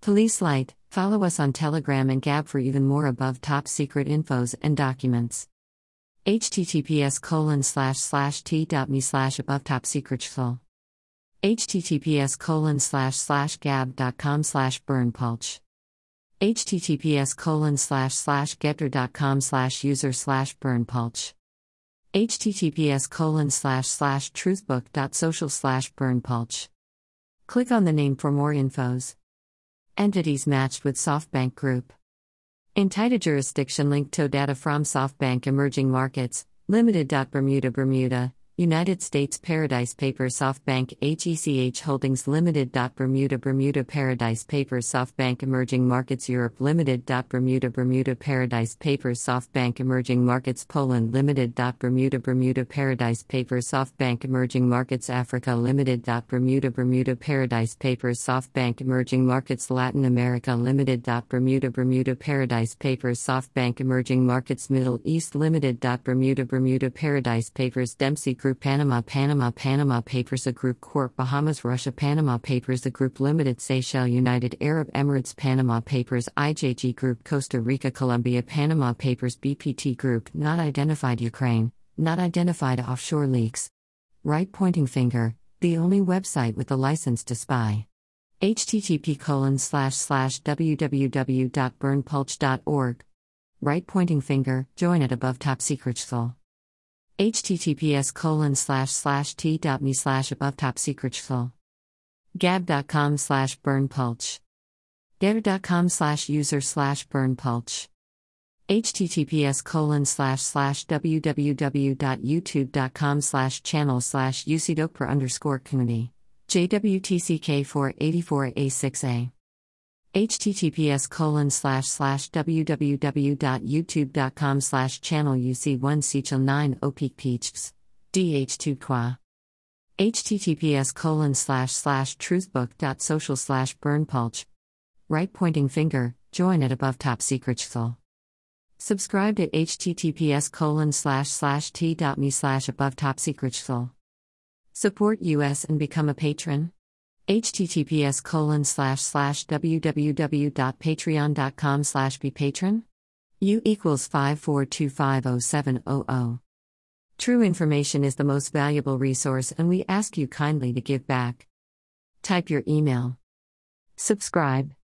police light follow us on telegram and gab for even more above top secret infos and documents. Https colon slash slash t.me slash above top secret https colon slash slash gab.com slash berndpulch https colon slash slash getter.com slash user slash berndpulch https colon slash slash truthbook.social slash berndpulch click on the name for more infos entities matched with softbank group Entita jurisdiction linked to data from SoftBank Emerging Markets, Limited. Bermuda Bermuda, United States Paradise Papers SoftBank HECH Holdings Limited. Bermuda Bermuda Paradise Papers SoftBank Emerging Markets Europe Limited. Bermuda Bermuda Paradise Papers SoftBank Emerging Markets Poland Limited. Bermuda Bermuda Paradise Papers SoftBank Emerging Markets Africa Limited. Bermuda Bermuda Paradise Papers SoftBank Emerging Markets Latin America Limited. Bermuda Bermuda Paradise Papers SoftBank Emerging Markets Middle East Limited. Bermuda Bermuda Paradise Papers Dempsey Group Group Panama Panama Panama Papers A Group Corp Bahamas Russia Panama Papers A Group Limited Seychelles United Arab Emirates Panama Papers IJG Group Costa Rica Colombia Panama Papers BPT Group Not Identified Ukraine Not Identified Offshore Leaks. Right Pointing Finger The only website with the license to spy. Http colon slash slash www.berndpulch.org right pointing finger join at above top secret soul https colon slash slash t.me slash above top secret full gab.com slash berndpulch getter.com slash user slash berndpulch https colon slash slash www.youtube.com slash channel slash ucdokper underscore community. Jwtck 484a6a https colon slash slash www.youtube.com slash channel uc1 sechel 9 opik peachs dh2 qua https colon slash slash truthbook.social slash berndpulch right pointing finger join at above top secret full subscribe to https colon slash slash t.me slash above top secret support us and become a patron https colon slash slash www.patreon.com slash be patron u equals 54250700 true information is the most valuable resource and we ask you kindly to give back. Type your email. Subscribe